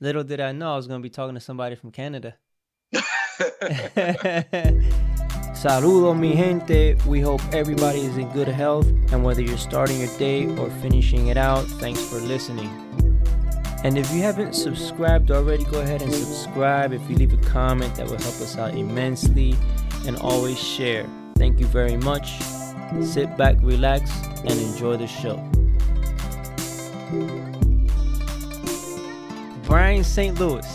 Little did I know I was going to be talking to somebody from Canada. Saludo, mi gente. We hope everybody is in good health. And whether you're starting your day or finishing it out, thanks for listening. And if you haven't subscribed already, go ahead and subscribe. If you leave a comment, that will help us out immensely. And always share. Thank you very much. Sit back, relax, and enjoy the show. Brian St. Louis.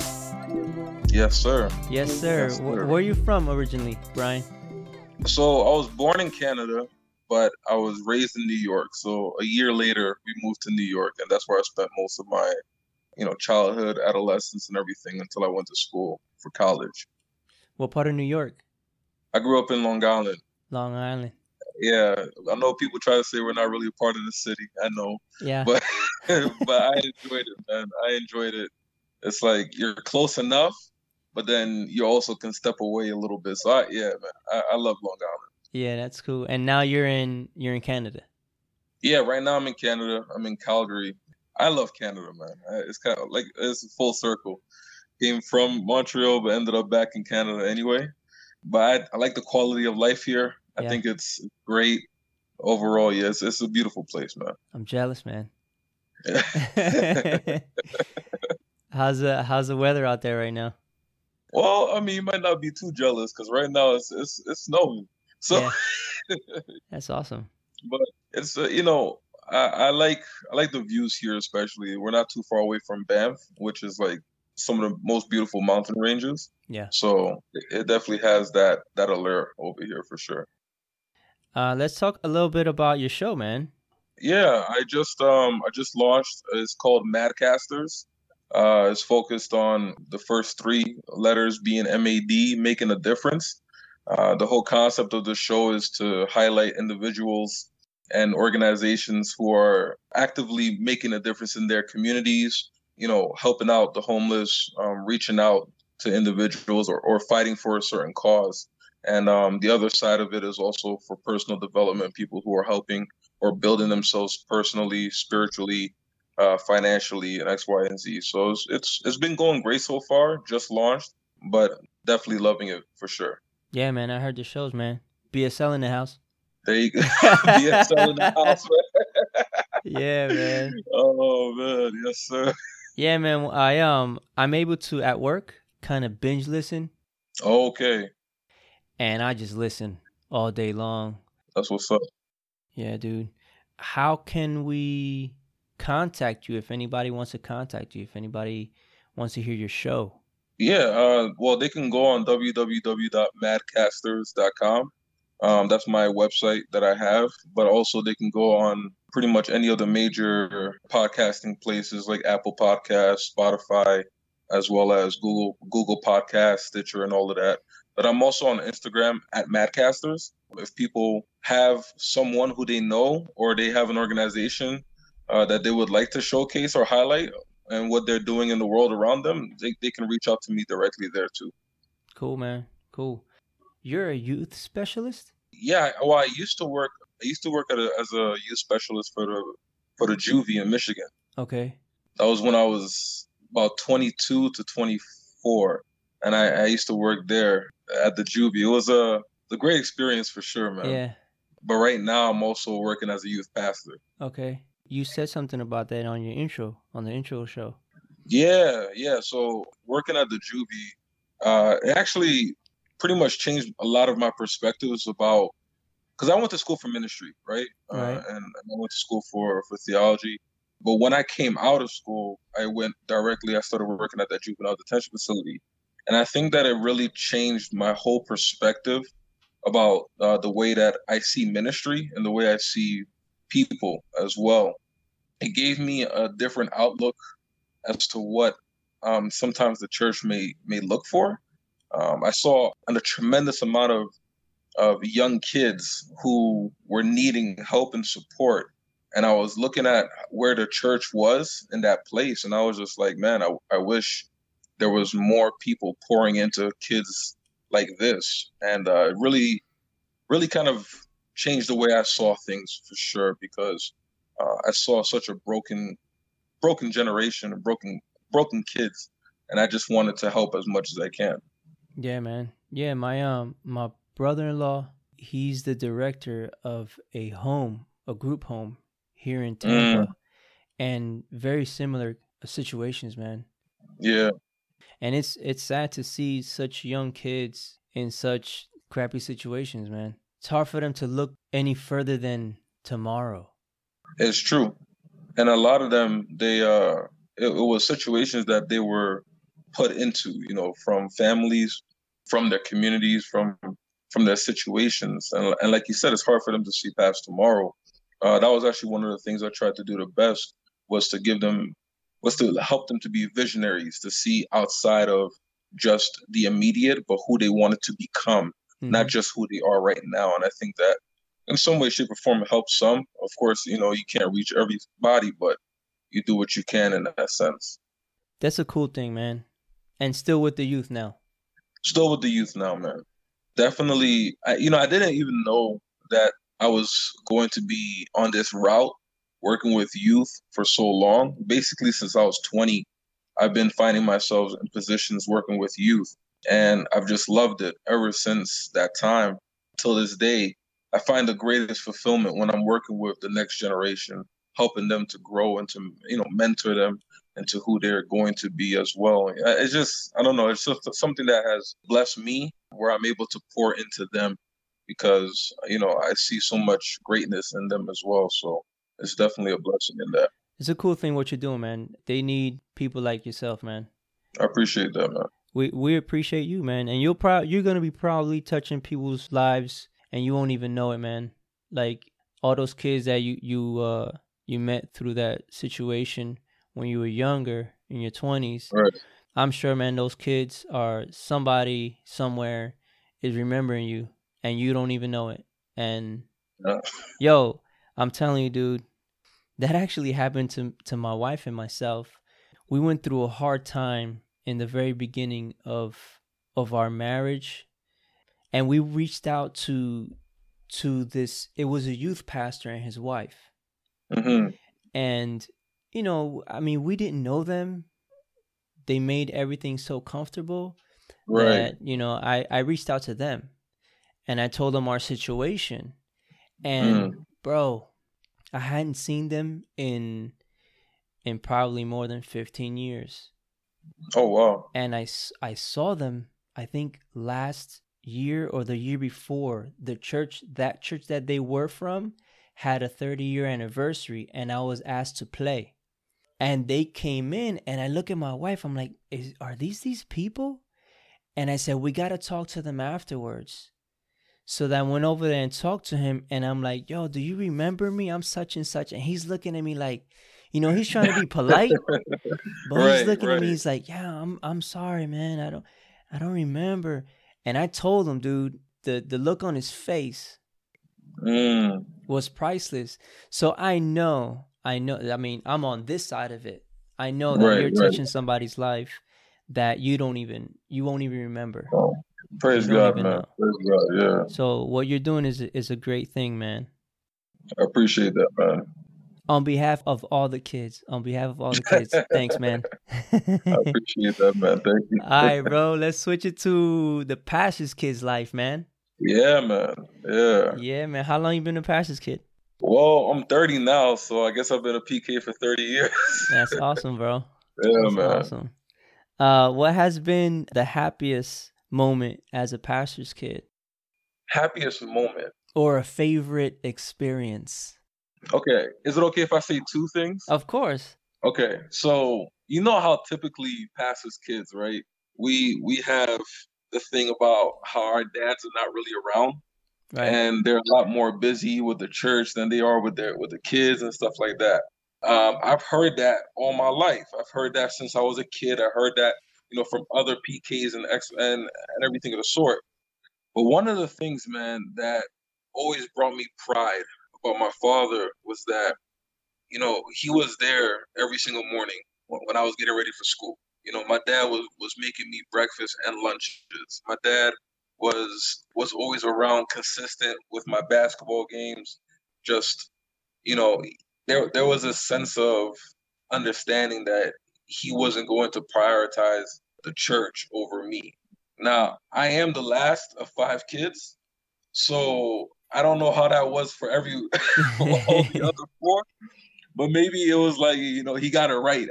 Yes, sir. Yes, sir. Yes, sir. Where, where are you from originally, Brian? So I was born in Canada, but I was raised in New York. So a year later, we moved to New York, and that's where I spent most of my, you know, childhood, adolescence, and everything until I went to school for college. What part of New York? I grew up in Long Island. Long Island. Yeah, I know people try to say we're not really a part of the city. I know, Yeah. but but I enjoyed it, man. I enjoyed it. It's like you're close enough, but then you also can step away a little bit. So I, yeah, man, I, I love Long Island. yeah, that's cool. And now you're in you're in Canada. Yeah, right now I'm in Canada. I'm in Calgary. I love Canada, man. It's kind of like it's a full circle. Came from Montreal, but ended up back in Canada anyway. But I, I like the quality of life here. I Yeah. think it's great overall. Yes, it's a beautiful place, man. I'm jealous, man. how's the how's the weather out there right now? well, I mean, you might not be too jealous because right now it's it's it's snowing. So Yeah. That's awesome. But it's uh, you know I, I like I like the views here especially. We're not too far away from Banff, which is like some of the most beautiful mountain ranges. Yeah. So it, it definitely has that that allure over here for sure. Uh, let's talk a little bit about your show, man. Yeah, I just um I just launched. It's called Madcasters. Uh, it's focused on the first three letters being MAD, making a difference. Uh, the whole concept of the show is to highlight individuals and organizations who are actively making a difference in their communities. You know, helping out the homeless, um, reaching out to individuals, or, or fighting for a certain cause. And um, the other side of it is also for personal development, people who are helping or building themselves personally, spiritually, uh, financially, and X, Y, and Z. So it's, it's it's been going great so far. Just launched, but definitely loving it for sure. Yeah, man. I heard the shows, man. BSL in the house. There you go. BSL in the house, man. Yeah, man. Oh man, yes sir. Yeah, man. I um I'm able to at work kind of binge listen, Okay, and I just listen all day long. that's what's up. Yeah, dude. How can we contact you if anybody wants to contact you? If anybody wants to hear your show? Yeah, uh, well, they can go on www.madcasters.com. Um, that's my website that I have, but also they can go on pretty much any of the major podcasting places like Apple Podcasts, Spotify, as well as Google Google Podcasts, Stitcher, and all of that. But I'm also on Instagram at Madcasters. If people have someone who they know or they have an organization uh, that they would like to showcase or highlight, and what they're doing in the world around them, they, they can reach out to me directly there too. Cool, man. Cool. You're a youth specialist? Yeah, well, I used to work. I used to work at a, as a youth specialist for the for the juvie in Michigan. Okay. That was when I was about 22 to 24, and I, I used to work there at the juvie. It was a a great experience for sure, man. Yeah. But right now, I'm also working as a youth pastor. Okay. You said something about that on your intro, on the intro show. Yeah, yeah. So working at the juvie, uh, it actually pretty much changed a lot of my perspectives about because I went to school for ministry, right? Right. Uh, and, and I went to school for for theology. But when I came out of school, I went directly. I started working at that juvenile detention facility, and I think that it really changed my whole perspective about uh, the way that I see ministry and the way I see people as well. It gave me a different outlook as to what um, sometimes the church may may look for. Um, I saw a tremendous amount of of young kids who were needing help and support, and I was looking at where the church was in that place, and I was just like, man, I, I wish there was more people pouring into kids like this, and uh, it really, really kind of changed the way I saw things for sure because uh, I saw such a broken broken generation and broken broken kids and I just wanted to help as much as I can. Yeah, man. Yeah, my um my brother-in-law, he's the director of a home, a group home here in Tampa, mm. and very similar situations, man. Yeah. And it's it's sad to see such young kids in such crappy situations, man. It's hard for them to look any further than tomorrow. It's true. And a lot of them they uh it, it was situations that they were put into, you know, from families, from their communities, from from their situations. And, and like you said, it's hard for them to see past tomorrow. Uh, that was actually one of the things I tried to do the best was to give them was to help them to be visionaries, to see outside of just the immediate, but who they wanted to become, mm-hmm. not just who they are right now. And I think that in some way, shape, or form, it helps some. Of course, you know, you can't reach everybody, but you do what you can in that sense. That's a cool thing, man and still with the youth now. Still with the youth now, man. Definitely, I, you know, I didn't even know that I was going to be on this route working with youth for so long. Basically, since I was 20, I've been finding myself in positions working with youth, and I've just loved it ever since that time till this day. I find the greatest fulfillment when I'm working with the next generation, helping them to grow and to you know mentor them into who they're going to be as well. It's just, I don't know, it's just something that has blessed me where I'm able to pour into them because, you know, I see so much greatness in them as well. So it's definitely a blessing in that. It's a cool thing what you're doing, man. They need people like yourself, man. I appreciate that, man. We we appreciate you, man. And you'll pro- you're gonna be probably touching people's lives and you won't even know it, man. Like all those kids that you you uh you met through that situation when you were younger in your 20s right. i'm sure man those kids are somebody somewhere is remembering you and you don't even know it and yeah. yo i'm telling you dude that actually happened to to my wife and myself we went through a hard time in the very beginning of of our marriage and we reached out to to this it was a youth pastor and his wife mm-hmm. and you know, I mean, we didn't know them. They made everything so comfortable right. that, you know, I, I reached out to them and I told them our situation. And mm. bro, I hadn't seen them in in probably more than 15 years. Oh wow. And I I saw them I think last year or the year before. The church that church that they were from had a 30 year anniversary and I was asked to play. And they came in and i look at my wife i'm like are these these people? And i said we got to talk to them afterwards. So that I went over there and talked to him and i'm like yo do you remember me? I'm such and such. And he's looking at me like you know he's trying to be polite but right, he's looking right. at me he's like yeah i'm i'm sorry man. I don't i don't remember and i told him dude the the look on his face mm. was priceless so i know I know. I mean, I'm on this side of it. I know that right, you're right. touching somebody's life that you don't even you won't even remember. Oh, praise God, man. Know. Praise God. Yeah. So what you're doing is is a great thing, man. I appreciate that, man. On behalf of all the kids, on behalf of all the kids, thanks, man. I appreciate that, man. Thank you. all right, bro. Let's switch it to the pastor's kid's life, man. Yeah, man. Yeah. Yeah, man. How long you been a pastor's kid? Well, I'm 30 now, so I guess I've been a PK for 30 years. That's awesome, bro. Yeah, That's man. Awesome. Uh, what has been the happiest moment as a pastor's kid? Happiest moment. Or a favorite experience? Okay. Is it okay if I say two things? Of course. Okay. So you know how typically pastors' kids, right? We we have the thing about how our dads are not really around. Right. And they're a lot more busy with the church than they are with their with the kids and stuff like that. Um, I've heard that all my life. I've heard that since I was a kid. I heard that, you know, from other PKs and X and, and everything of the sort. But one of the things, man, that always brought me pride about my father was that, you know, he was there every single morning when I was getting ready for school. You know, my dad was was making me breakfast and lunches. My dad was was always around, consistent with my basketball games. Just you know, there there was a sense of understanding that he wasn't going to prioritize the church over me. Now, I am the last of five kids, so I don't know how that was for every all the other four, but maybe it was like you know he got it right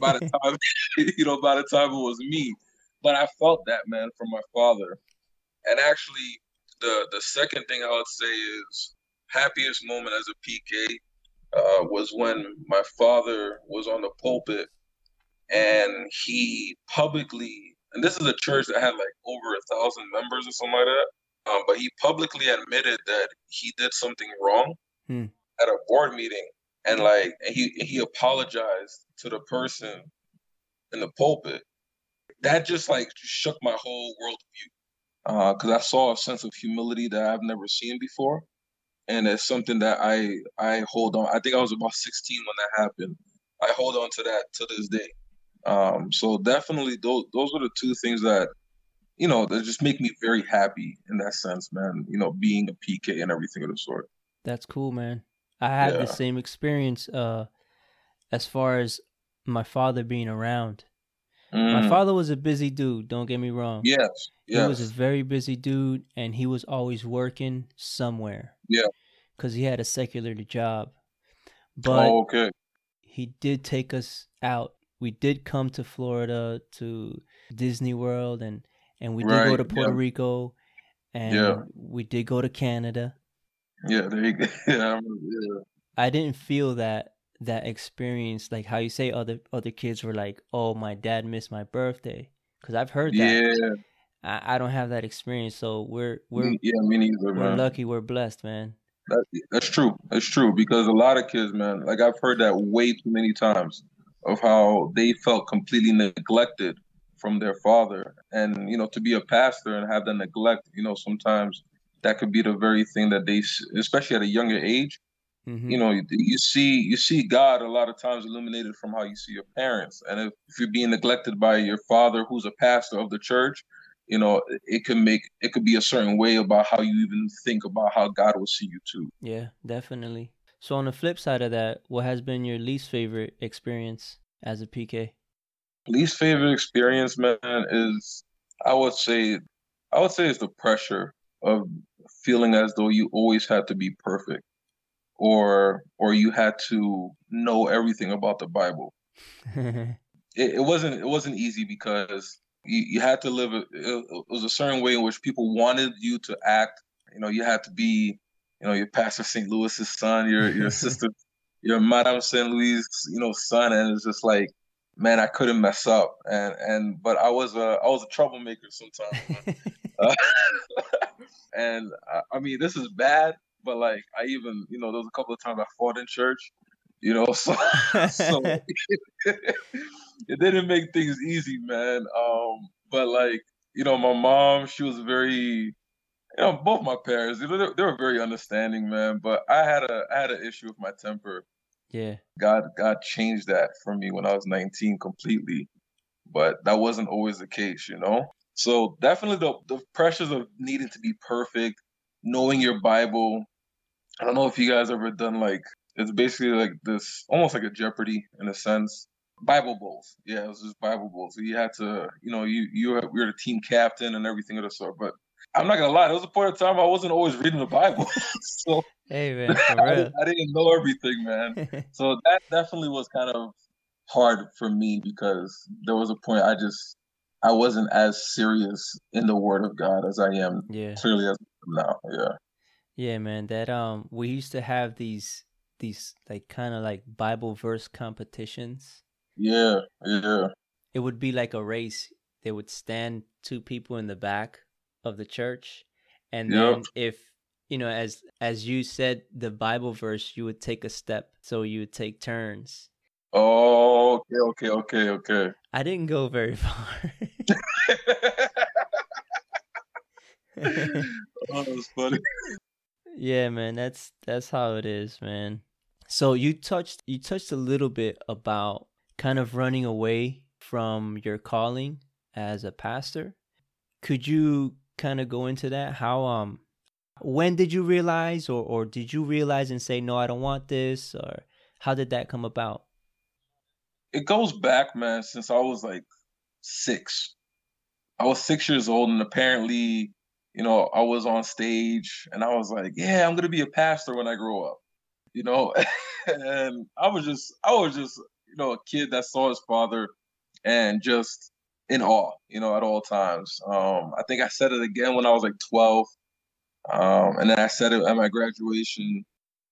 by the time you know by the time it was me. But I felt that man from my father, and actually the the second thing I would say is happiest moment as a PK uh, was when my father was on the pulpit and he publicly and this is a church that had like over a thousand members or something like that. Um, but he publicly admitted that he did something wrong hmm. at a board meeting, and like and he he apologized to the person in the pulpit. That just like shook my whole worldview because uh, I saw a sense of humility that I've never seen before, and it's something that I I hold on. I think I was about 16 when that happened. I hold on to that to this day. Um, so definitely those those are the two things that you know that just make me very happy in that sense, man. You know, being a PK and everything of the sort. That's cool, man. I had yeah. the same experience uh as far as my father being around. Mm. My father was a busy dude, don't get me wrong. Yes. Yes. He was a very busy dude and he was always working somewhere. Yeah. Cuz he had a secular job. But oh, okay. He did take us out we did come to Florida to Disney World and and we did go to Puerto yeah. Rico and yeah. we did go to Canada. Yeah, there you go. yeah, yeah. I didn't feel that that experience like how you say other other kids were like, "Oh, my dad missed my birthday." Cuz I've heard that. Yeah. I, I don't have that experience, so we're we're yeah, me neither, We're man. lucky, we're blessed, man. That, that's true. That's true because a lot of kids, man, like I've heard that way too many times of how they felt completely neglected from their father and you know to be a pastor and have the neglect you know sometimes that could be the very thing that they especially at a younger age mm-hmm. you know you, you, see you see god a lot of times illuminated from how you see your parents and if, if you're being neglected by your father who's a pastor of the church you know it can make it could be a certain way about how you even think about how god will see you too yeah definitely so on the flip side of that, what has been your least favorite experience as a PK? Least favorite experience, man, is I would say I would say it's the pressure of feeling as though you always had to be perfect or or you had to know everything about the Bible. it, it, wasn't it wasn't easy because you, you had to live it, it was a certain way in which people wanted you to act. You know, you had to be you know, your Pastor St. Louis's son, your your sister, your Madame St. Louis, you know, son, and it's just like, man, I couldn't mess up, and and but I was a I was a troublemaker sometimes, uh, and I, I, mean, this is bad, but like I even you know there was a couple of times I fought in church, you know, so so it didn't make things easy, man. Um, but like you know, my mom, she was very you know, both my parents, they, they were very understanding, man. But I had a I had an issue with my temper. Yeah. God God changed that for me when I was 19 completely. But that wasn't always the case, you know? So definitely the the pressures of needing to be perfect, knowing your Bible. I don't know if you guys ever done like it's basically like this almost like a Jeopardy in a sense. Bible bowls. Yeah, it was just Bible bowls. So you had to, you know, you you were, we were the team captain and everything of the sort. But I'm not gonna lie, there was a point of time I wasn't always reading the Bible. so hey man, I, didn't, I, didn't know everything, man. so that definitely was kind of hard for me because there was a point I just I wasn't as serious in the Word of God as I am yeah. clearly as now. Yeah. Yeah, man. That um, we used to have these these like kind of like Bible verse competitions. Yeah, yeah. It would be like a race. They would stand two people in the back of the church and yep. then if you know as as you said the bible verse you would take a step so you would take turns. Oh okay okay okay okay. I didn't go very far. Oh that's funny. Yeah man that's that's how it is man. So you touched you touched a little bit about kind of running away from your calling as a pastor. Could you kind of go into that? How um when did you realize or or did you realize and say no, I don't want this or how did that come about? it goes back, man, since I was like six. I was six years old, and apparently, you know, I was on stage, and I was like, "Yeah, I'm gonna be a pastor when I grow up," you know. and I was just, I was just, you know, a kid that saw his father, and just in awe, you know, at all times. Um, I think I said it again when I was like 12, um, and then I said it at my graduation,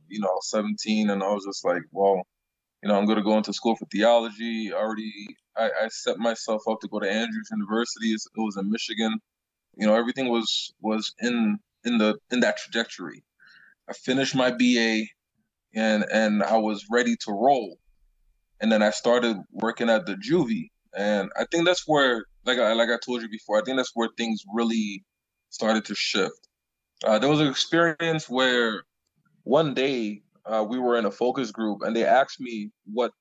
you know, 17, and I was just like, well, you know, I'm going to go into school for theology. Already, I, I set myself up to go to Andrews University. It was in Michigan. You know, everything was was in in the in that trajectory. I finished my BA, and and I was ready to roll. And then I started working at the juvie, and I think that's where, like I like I told you before, I think that's where things really started to shift. Uh, there was an experience where one day uh, we were in a focus group, and they asked me what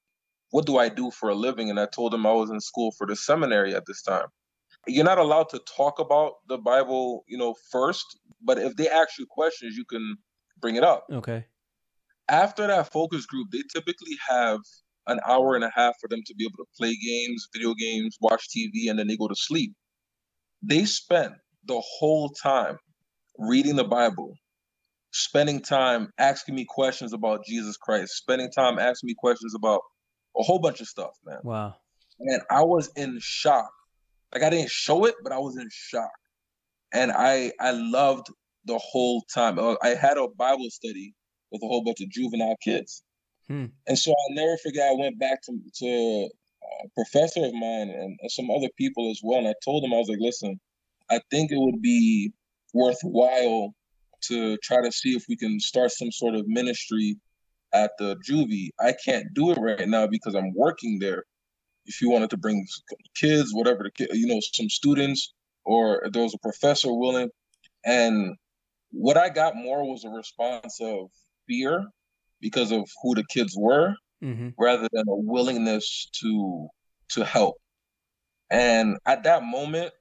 what do I do for a living, and I told them I was in school for the seminary at this time. You're not allowed to talk about the Bible, you know, first, but if they ask you questions, you can bring it up. Okay. After that focus group, they typically have an hour and a half for them to be able to play games, video games, watch TV, and then they go to sleep. They spent the whole time reading the Bible, spending time asking me questions about Jesus Christ, spending time asking me questions about a whole bunch of stuff, man. Wow. And I was in shock. Like I didn't show it, but I was in shock. And I I loved the whole time. Uh, I had a Bible study with a whole bunch of juvenile kids. Hmm. And so I'll never forget. I went back to to a professor of mine and some other people as well, and I told them I was like, "Listen, I think it would be worthwhile to try to see if we can start some sort of ministry at the juvie. I can't do it right now because I'm working there. If you wanted to bring kids, whatever the kid, you know, some students, or there was a professor willing, and what I got more was a response of fear because of who the kids were, mm-hmm. rather than a willingness to to help. And at that moment,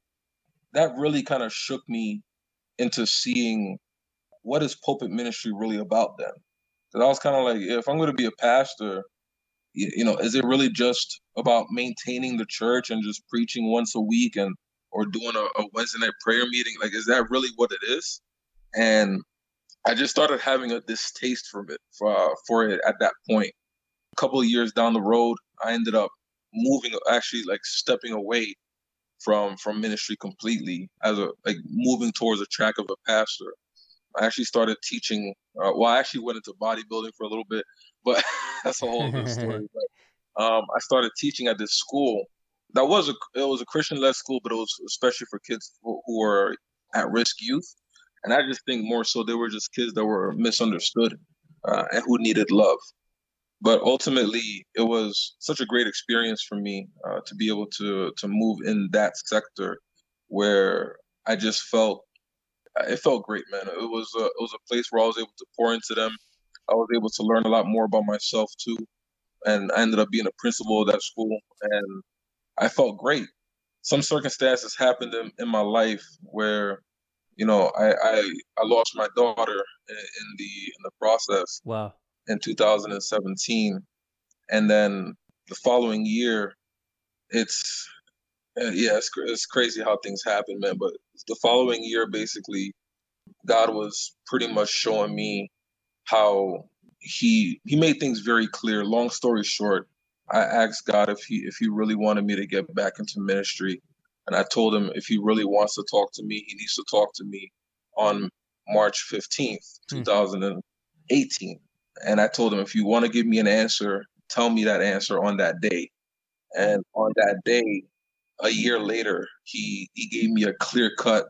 that really kind of shook me into seeing what is pulpit ministry really about then? Because I was kind of like, if I'm going to be a pastor, you know, is it really just about maintaining the church and just preaching once a week and or doing a, a Wednesday night prayer meeting? Like, is that really what it is? And I just started having a distaste for it for, for it at that point. A couple of years down the road, I ended up moving, actually like stepping away from from ministry completely as a like moving towards a track of a pastor. I actually started teaching. Uh, well, I actually went into bodybuilding for a little bit, but that's a whole other story. But um, I started teaching at this school. That was a it was a Christian led school, but it was especially for kids who, were at risk youth. And I just think more so they were just kids that were misunderstood uh, and who needed love but ultimately it was such a great experience for me uh, to be able to to move in that sector where I just felt it felt great, man. It was a, it was a place where I was able to pour into them. I was able to learn a lot more about myself too, and I ended up being a principal of that school, and I felt great. Some circumstances happened in, in my life where, you know, I, I I lost my daughter in, in the in the process. Wow in 2017, and then the following year, it's uh, yeah, it's, it's crazy how things happen, man. But the following year, basically, God was pretty much showing me how he he made things very clear. Long story short, I asked God if he if he really wanted me to get back into ministry, and I told him if he really wants to talk to me, he needs to talk to me on March 15th, hmm. 2018. And I told him, if you want to give me an answer, tell me that answer on that day. And on that day, a year later, he he gave me a clear cut,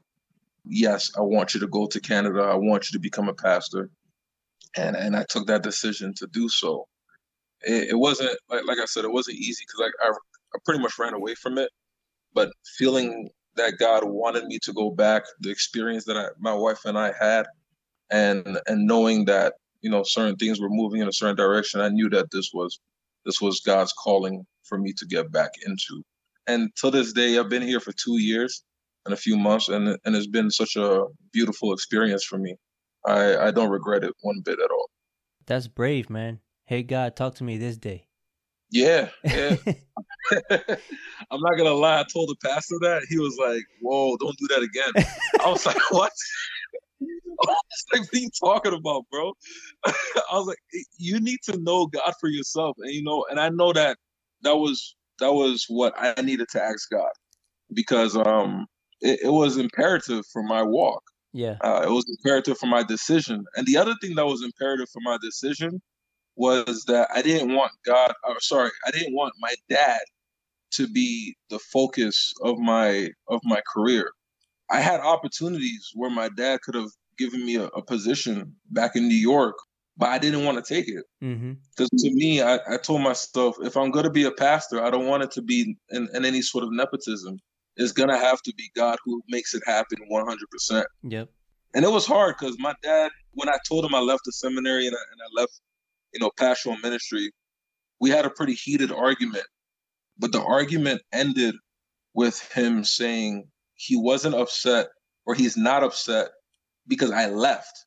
yes, I want you to go to Canada. I want you to become a pastor. And and I took that decision to do so. It, it wasn't like like I said, it wasn't easy because like I, I pretty much ran away from it. But feeling that God wanted me to go back, the experience that I, my wife and I had, and and knowing that you know certain things were moving in a certain direction i knew that this was this was god's calling for me to get back into and to this day i've been here for two years and a few months and and it's been such a beautiful experience for me i i don't regret it one bit at all that's brave man hey god talk to me this day Yeah, yeah. I'm not gonna lie. I told the pastor that he was like, "Whoa, don't do that again." I was like, "What?" Like, "What are you talking about, bro?" I was like, "You need to know God for yourself," and you know, and I know that that was that was what I needed to ask God because um it, it was imperative for my walk. Yeah, uh, it was imperative for my decision, and the other thing that was imperative for my decision was that I didn't want God, or sorry, I didn't want my dad to be the focus of my of my career. I had opportunities where my dad could have given me a, a position back in New York, but I didn't want to take it because mm-hmm. to me, I, I told myself if I'm going to be a pastor, I don't want it to be in, in any sort of nepotism. It's gonna have to be God who makes it happen 100. percent Yep. And it was hard because my dad, when I told him I left the seminary and I, and I left you know, pastoral ministry, we had a pretty heated argument. But the argument ended with him saying he wasn't upset or he's not upset because I left.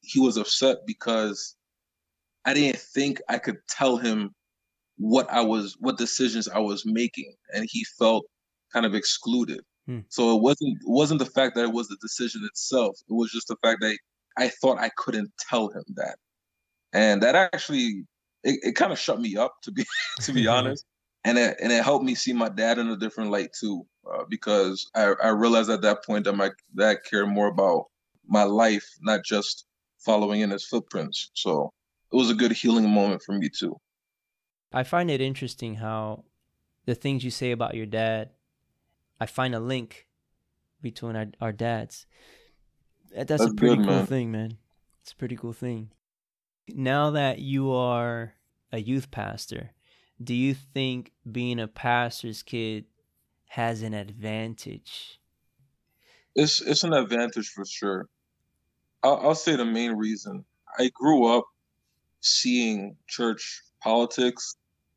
He was upset because I didn't think I could tell him what I was, what decisions I was making, and he felt kind of excluded. Hmm. So it wasn't it wasn't the fact that it was the decision itself. It was just the fact that I thought I couldn't tell him that and that actually it, it kind of shut me up to be to be honest and it and it helped me see my dad in a different light too uh, because I, I realized at that point that my dad cared more about my life not just following in his footprints so it was a good healing moment for me too i find it interesting how the things you say about your dad i find a link between our, our dads that's, that's a pretty good, cool man. thing man it's a pretty cool thing now that you are a youth pastor, do you think being a pastor's kid has an advantage? It's it's an advantage for sure. I'll, I'll say the main reason I grew up seeing church politics,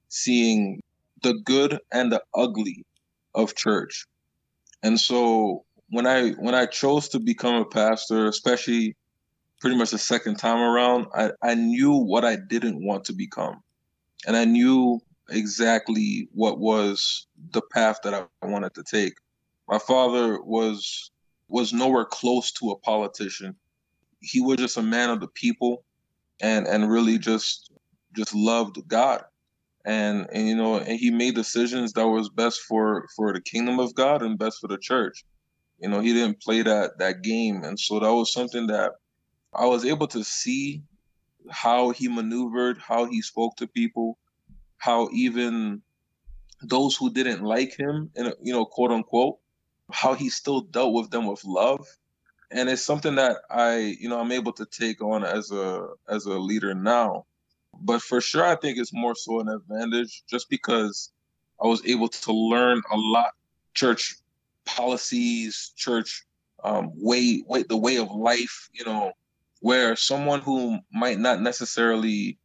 seeing the good and the ugly of church, and so when I when I chose to become a pastor, especially pretty much the second time around, I, I knew what I didn't want to become. And I knew exactly what was the path that I wanted to take. My father was was nowhere close to a politician. He was just a man of the people and and really just just loved God. And and you know, and he made decisions that was best for for the kingdom of God and best for the church. You know, he didn't play that that game. And so that was something that I was able to see how he maneuvered, how he spoke to people, how even those who didn't like him, and you know, quote unquote, how he still dealt with them with love. And it's something that I, you know, I'm able to take on as a as a leader now. But for sure, I think it's more so an advantage just because I was able to learn a lot church policies, church um, way, way the way of life, you know, where someone who might not necessarily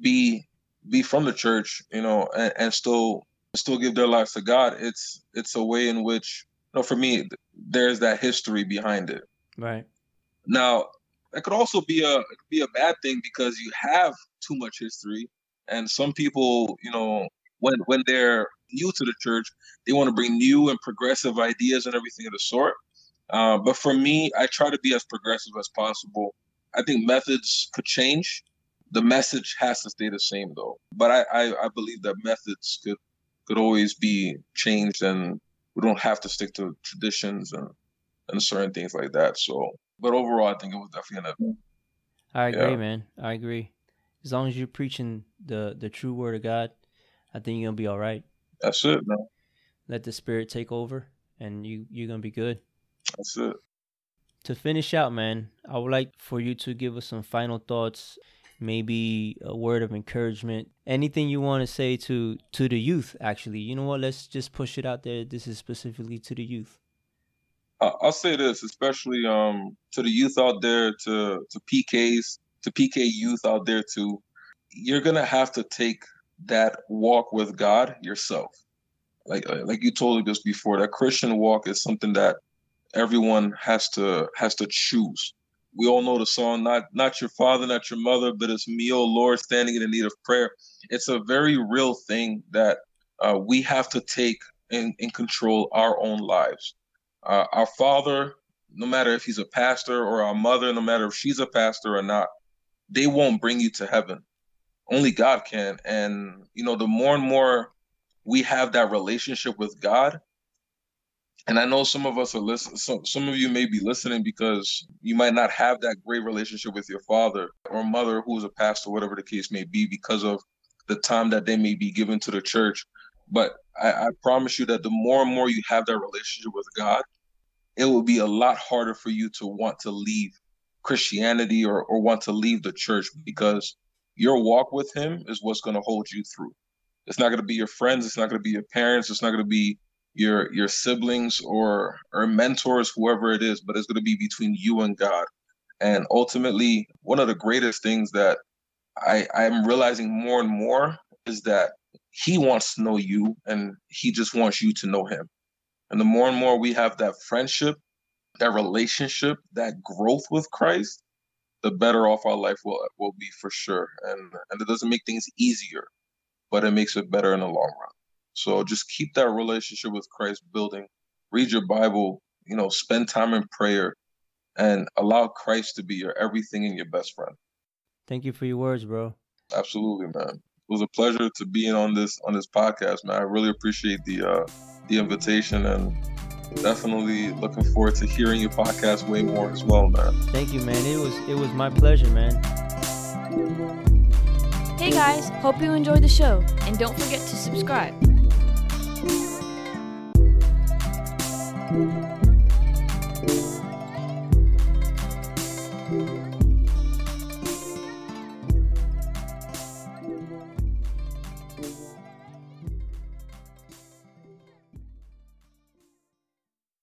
be be from the church, you know, and, and still still give their lives to God, it's it's a way in which, you know, for me, there's that history behind it. Right. Now, it could also be a be a bad thing because you have too much history, and some people, you know, when when they're new to the church, they want to bring new and progressive ideas and everything of the sort. Uh, but for me, I try to be as progressive as possible. I think methods could change. The message has to stay the same, though. But I, I, I believe that methods could could always be changed, and we don't have to stick to traditions and and certain things like that. So, but overall, I think it was definitely an. I agree, yeah. man. I agree. As long as you're preaching the the true word of God, I think you're gonna be all right. That's it, man. Let the Spirit take over, and you you're gonna be good. That's it. To finish out, man, I would like for you to give us some final thoughts, maybe a word of encouragement, anything you want to say to to the youth. Actually, you know what? Let's just push it out there. This is specifically to the youth. I'll say this, especially um, to the youth out there, to to PKs, to PK youth out there too. You're gonna have to take that walk with God yourself. Like like you told us before, that Christian walk is something that everyone has to has to choose we all know the song, not not your father, not your mother, but it's me, oh Lord, standing in the need of prayer. It's a very real thing that uh, we have to take and, and control our own lives. Uh, our father, no matter if he's a pastor, or our mother, no matter if she's a pastor or not, they won't bring you to heaven. Only God can. And you know, the more and more we have that relationship with God, and I know some of us are listening. Some some of you may be listening because you might not have that great relationship with your father or mother, who is a pastor, whatever the case may be, because of the time that they may be given to the church. But I, I promise you that the more and more you have that relationship with God, it will be a lot harder for you to want to leave Christianity or, or want to leave the church because your walk with Him is what's going to hold you through. It's not going to be your friends. It's not going to be your parents. It's not going to be your your siblings or or mentors, whoever it is, but it's going to be between you and God. And ultimately, one of the greatest things that I I'm realizing more and more is that He wants to know you, and He just wants you to know Him. And the more and more we have that friendship, that relationship, that growth with Christ, the better off our life will will be for sure. And and it doesn't make things easier, but it makes it better in the long run. So just keep that relationship with Christ building. Read your Bible, you know, spend time in prayer and allow Christ to be your everything and your best friend. Thank you for your words, bro. Absolutely, man. It was a pleasure to be on this on this podcast, man. I really appreciate the uh the invitation and definitely looking forward to hearing your podcast way more as well, man. Thank you, man. It was it was my pleasure, man. Hey guys, hope you enjoyed the show and don't forget to subscribe. Thank you.